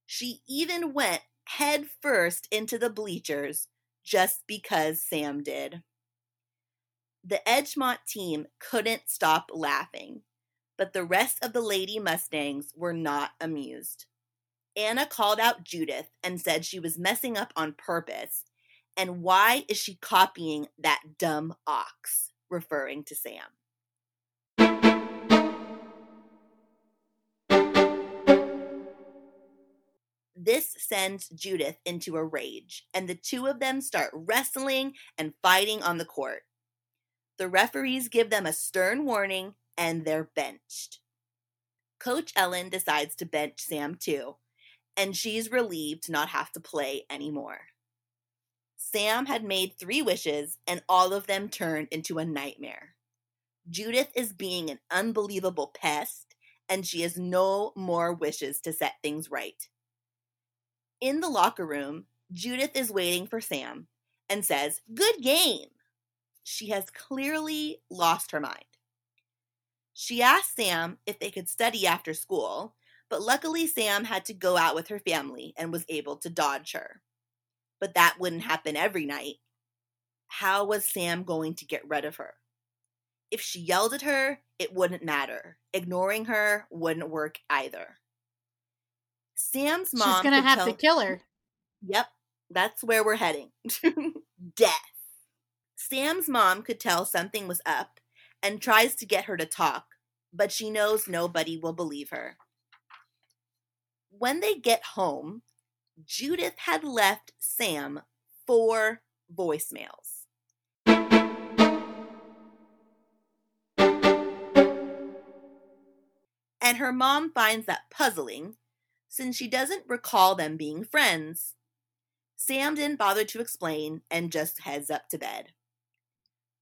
She even went head first into the bleachers just because Sam did. The Edgemont team couldn't stop laughing, but the rest of the Lady Mustangs were not amused. Anna called out Judith and said she was messing up on purpose. And why is she copying that dumb ox? Referring to Sam. This sends Judith into a rage, and the two of them start wrestling and fighting on the court. The referees give them a stern warning, and they're benched. Coach Ellen decides to bench Sam too, and she's relieved to not have to play anymore. Sam had made three wishes, and all of them turned into a nightmare. Judith is being an unbelievable pest, and she has no more wishes to set things right. In the locker room, Judith is waiting for Sam and says, Good game. She has clearly lost her mind. She asks Sam if they could study after school, but luckily Sam had to go out with her family and was able to dodge her. But that wouldn't happen every night. how was Sam going to get rid of her? If she yelled at her, it wouldn't matter. Ignoring her wouldn't work either. Sam's mom. She's gonna have tell- to kill her. Yep, that's where we're heading. Death. Sam's mom could tell something was up and tries to get her to talk, but she knows nobody will believe her. When they get home, Judith had left Sam four voicemails. And her mom finds that puzzling since she doesn't recall them being friends. Sam didn't bother to explain and just heads up to bed.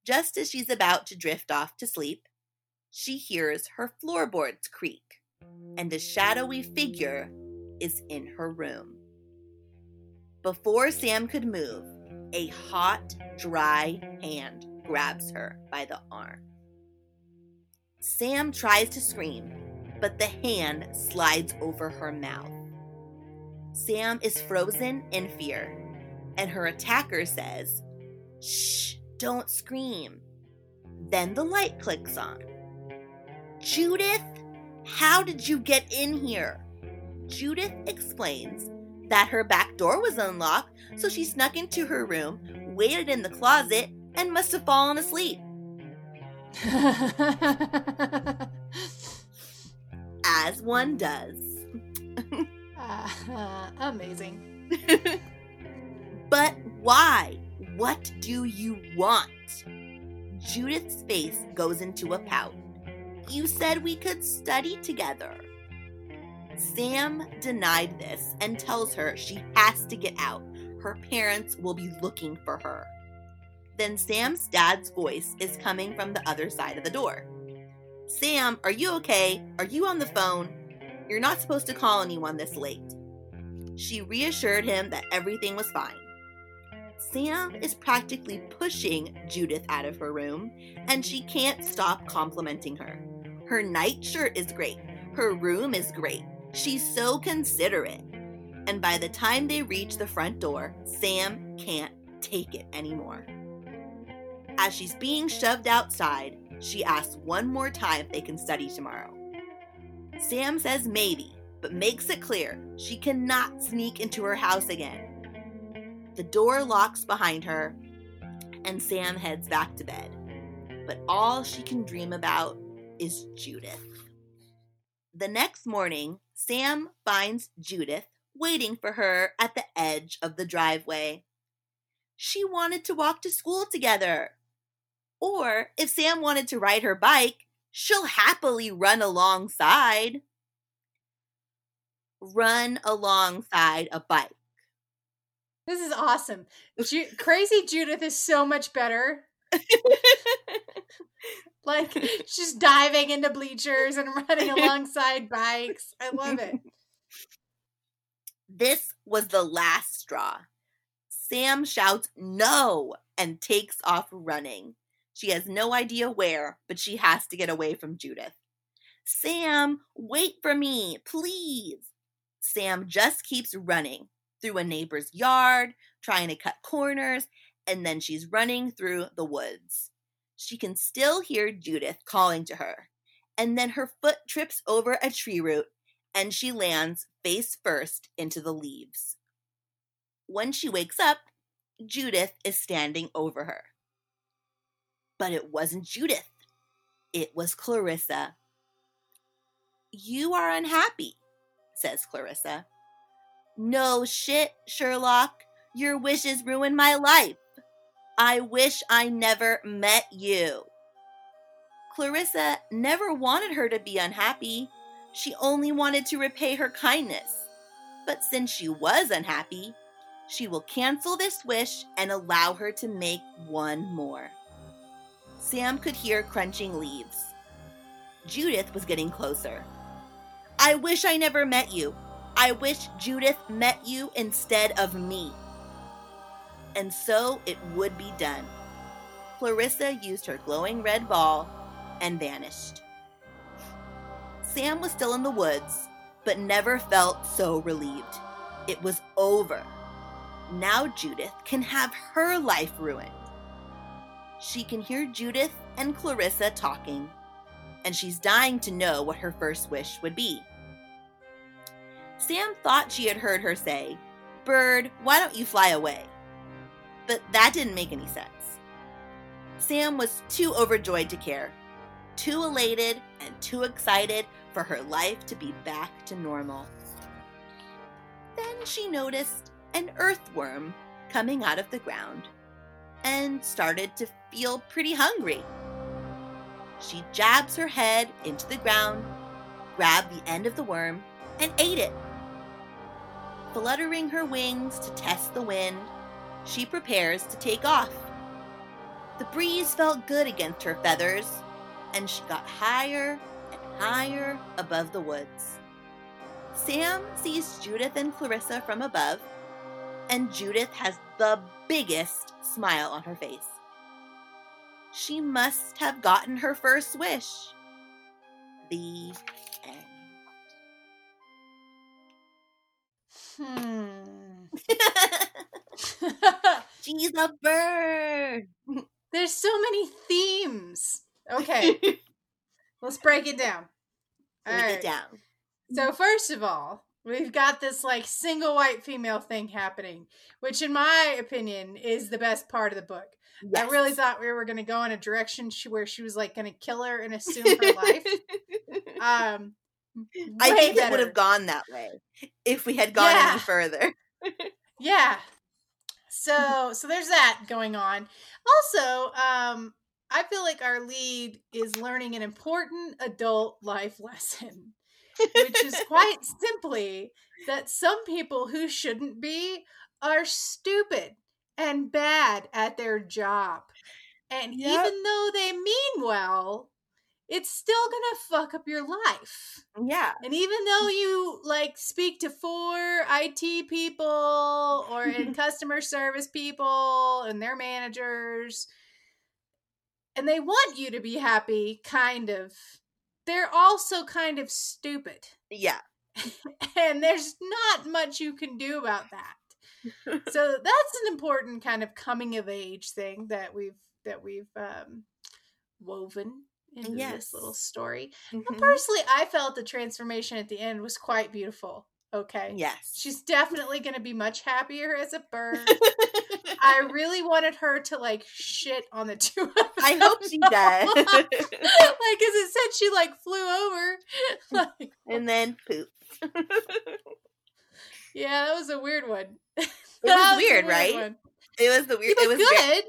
Just as she's about to drift off to sleep, she hears her floorboards creak, and a shadowy figure is in her room. Before Sam could move, a hot, dry hand grabs her by the arm. Sam tries to scream, but the hand slides over her mouth. Sam is frozen in fear, and her attacker says, Shh, don't scream. Then the light clicks on. Judith, how did you get in here? Judith explains that her back door was unlocked, so she snuck into her room, waited in the closet, and must have fallen asleep. As one does. Uh, amazing. but why? What do you want? Judith's face goes into a pout. You said we could study together. Sam denied this and tells her she has to get out. Her parents will be looking for her. Then Sam's dad's voice is coming from the other side of the door. Sam, are you okay? Are you on the phone? You're not supposed to call anyone this late. She reassured him that everything was fine. Sam is practically pushing Judith out of her room, and she can't stop complimenting her. Her nightshirt is great. Her room is great. She's so considerate. And by the time they reach the front door, Sam can't take it anymore. As she's being shoved outside, she asks one more time if they can study tomorrow. Sam says maybe, but makes it clear she cannot sneak into her house again. The door locks behind her, and Sam heads back to bed. But all she can dream about is Judith. The next morning, Sam finds Judith waiting for her at the edge of the driveway. She wanted to walk to school together. Or if Sam wanted to ride her bike, she'll happily run alongside. Run alongside a bike. This is awesome. Ju- Crazy Judith is so much better. Like she's diving into bleachers and running alongside bikes. I love it. This was the last straw. Sam shouts no and takes off running. She has no idea where, but she has to get away from Judith. Sam, wait for me, please. Sam just keeps running through a neighbor's yard, trying to cut corners, and then she's running through the woods. She can still hear Judith calling to her, and then her foot trips over a tree root and she lands face first into the leaves. When she wakes up, Judith is standing over her. But it wasn't Judith, it was Clarissa. You are unhappy, says Clarissa. No shit, Sherlock. Your wishes ruined my life. I wish I never met you. Clarissa never wanted her to be unhappy. She only wanted to repay her kindness. But since she was unhappy, she will cancel this wish and allow her to make one more. Sam could hear crunching leaves. Judith was getting closer. I wish I never met you. I wish Judith met you instead of me. And so it would be done. Clarissa used her glowing red ball and vanished. Sam was still in the woods, but never felt so relieved. It was over. Now Judith can have her life ruined. she can hear Judith and Clarissa talking, and she's dying to know what her first wish would be. Sam thought she had heard her say, Bird, why don't you fly away? But that didn't make any sense. Sam was too overjoyed to care, too elated and too excited for her life to be back to normal. Then she noticed an earthworm coming out of the ground and started to feel pretty hungry. She jabs her head into the ground, grabbed the end of the worm, and ate it. Fluttering her wings to test the wind, she prepares to take off. The breeze felt good against her feathers, and she got higher and higher above the woods. Sam sees Judith and Clarissa from above, and Judith has the biggest smile on her face. She must have gotten her first wish. The end. Hmm. She's a bird. There's so many themes. Okay, let's break it down. Break right. it down. So first of all, we've got this like single white female thing happening, which in my opinion is the best part of the book. I really thought we were going to go in a direction she, where she was like going to kill her and assume her life. Um, I think it would have gone that way if we had gone Yeah. any further. Yeah. So so there's that going on. Also, um I feel like our lead is learning an important adult life lesson, which is quite simply that some people who shouldn't be are stupid and bad at their job. And Yep. even though they mean well, it's still to fuck up your life. Yeah. And even though you like speak to four IT people or in customer service people and their managers, and they want you to be happy, kind of, they're also kind of stupid. Yeah. And there's not much you can do about that. so that's an important kind of coming of age thing that we've that we've um, woven into this Yes. little story. Mhm. Personally, I felt the transformation at the end was quite beautiful. Okay. Yes. She's definitely going to be much happier as a bird. I really wanted her to like shit on the two of them. I hope she does. like, as it said, she like flew over. like, and then poop. yeah, that was a weird one. It That was weird, weird right? one. It was the weird. It was, It was good.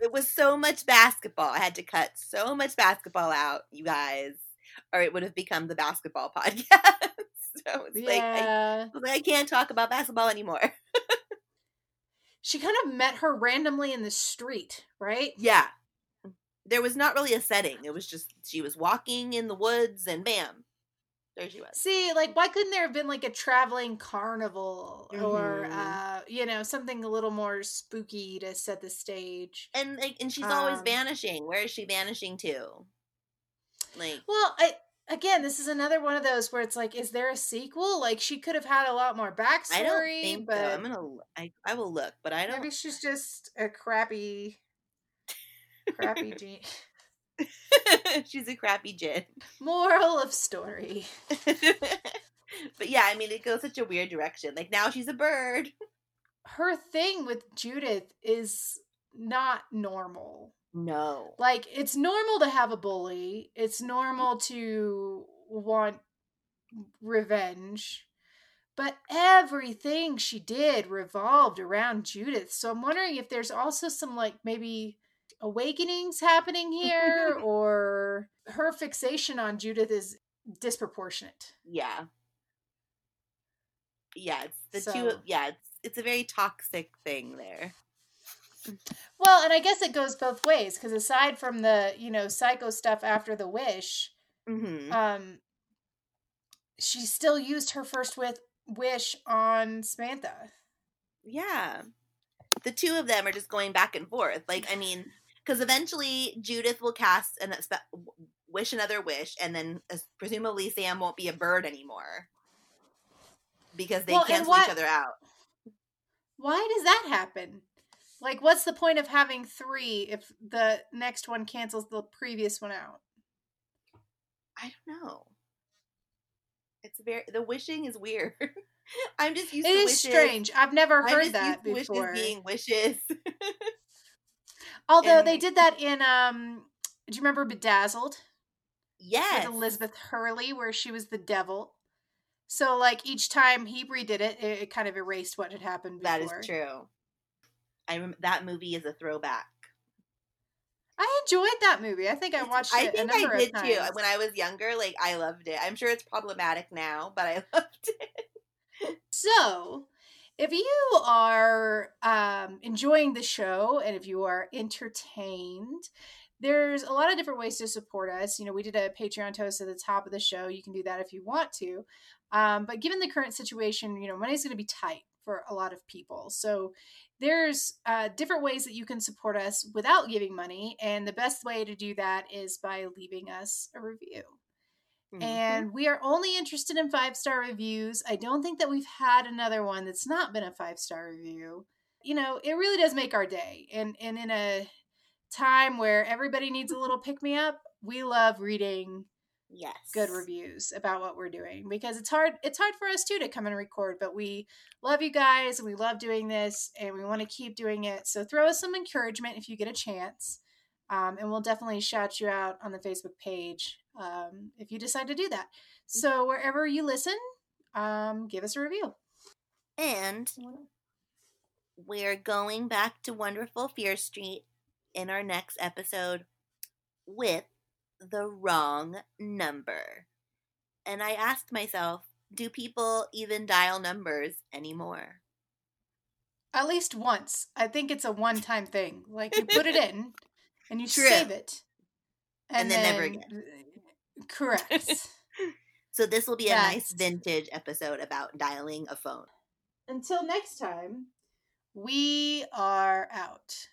It was so much basketball. I had to cut so much basketball out, you guys, or it would have become the basketball podcast. so it's like I, yeah. Like, I can't talk about basketball anymore. she kind of met her randomly in the street, right? yeah. There was not really a setting. It was just she was walking in the woods and bam. There she was. See, like, why couldn't there have been like a traveling carnival or, Mhm. uh, you know, something a little more spooky to set the stage? And like and she's always Um, vanishing. Where is she vanishing to? Like Well, I again, this is another one of those where it's like, is there a sequel? Like, she could have had a lot more backstory, I don't think but so. I'm gonna I, I will look, but I don't maybe she's just a crappy, crappy jinn. she's a crappy jinn. Moral of story. but yeah, I mean, it goes such a weird direction. Like now she's a bird. Her thing with Judith is not normal. No. Like, it's normal to have a bully. It's normal to want revenge. But everything she did revolved around Judith. So I'm wondering if there's also some, like, maybe awakenings happening here or her fixation on Judith is disproportionate. Yeah. Yeah, it's the So- two. Yeah, it's it's a very toxic thing there. Well, and I guess it goes both ways because aside from the, you know, psycho stuff after the wish, hmm um she still used her first with wish on Samantha. yeah, the two of them are just going back and forth. Like, I mean, because eventually Judith will cast and wish another wish, and then uh, presumably Sam won't be a bird anymore because they Well, cancel why- each other out. Why does that happen? Like, what's the point of having three if the next one cancels the previous one out? I don't know. It's very the wishing is weird. I'm just used It to is wishes. strange. I've never heard that before. wishes being wishes. Although they did that in um do you remember Bedazzled? yes. With Elizabeth Hurley where she was the devil. So like each time he redid it, it, it kind of erased what had happened before. That is true. I rem- that movie is a throwback. I enjoyed that movie. I think I watched I it a think I did too. When I was younger, like I loved it. I'm sure it's problematic now, but I loved it. So, if you are um, enjoying the show and if you are entertained, there's a lot of different ways to support us. You know, we did a Patreon toast at the top of the show. You can do that if you want to. Um, but given the current situation, you know, money's going to be tight for a lot of people. So, there's uh, different ways that you can support us without giving money. And the best way to do that is by leaving us a review Mhm. and we are only interested in five star reviews. I don't think that we've had another one that's not been a five star review. You know, it really does make our day. And and in a time where everybody needs a little pick me up, we love reading yes, good reviews about what we're doing because it's hard it's hard for us too to come and record, but we love you guys and we love doing this and we want to keep doing it. So throw us some encouragement if you get a chance. Um, and we'll definitely shout you out on the Facebook page um, if you decide to do that. So wherever you listen, um, give us a review. And we're going back to wonderful Fear Street in our next episode with the wrong number. And I asked myself, do people even dial numbers anymore? At least once. I think it's a one time thing. Like you put it in and you True. save it. And then never Correct. So this will be a nice vintage episode about dialing a phone. Until next time, we are out.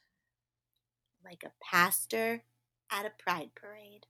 Like a pastor at a pride parade.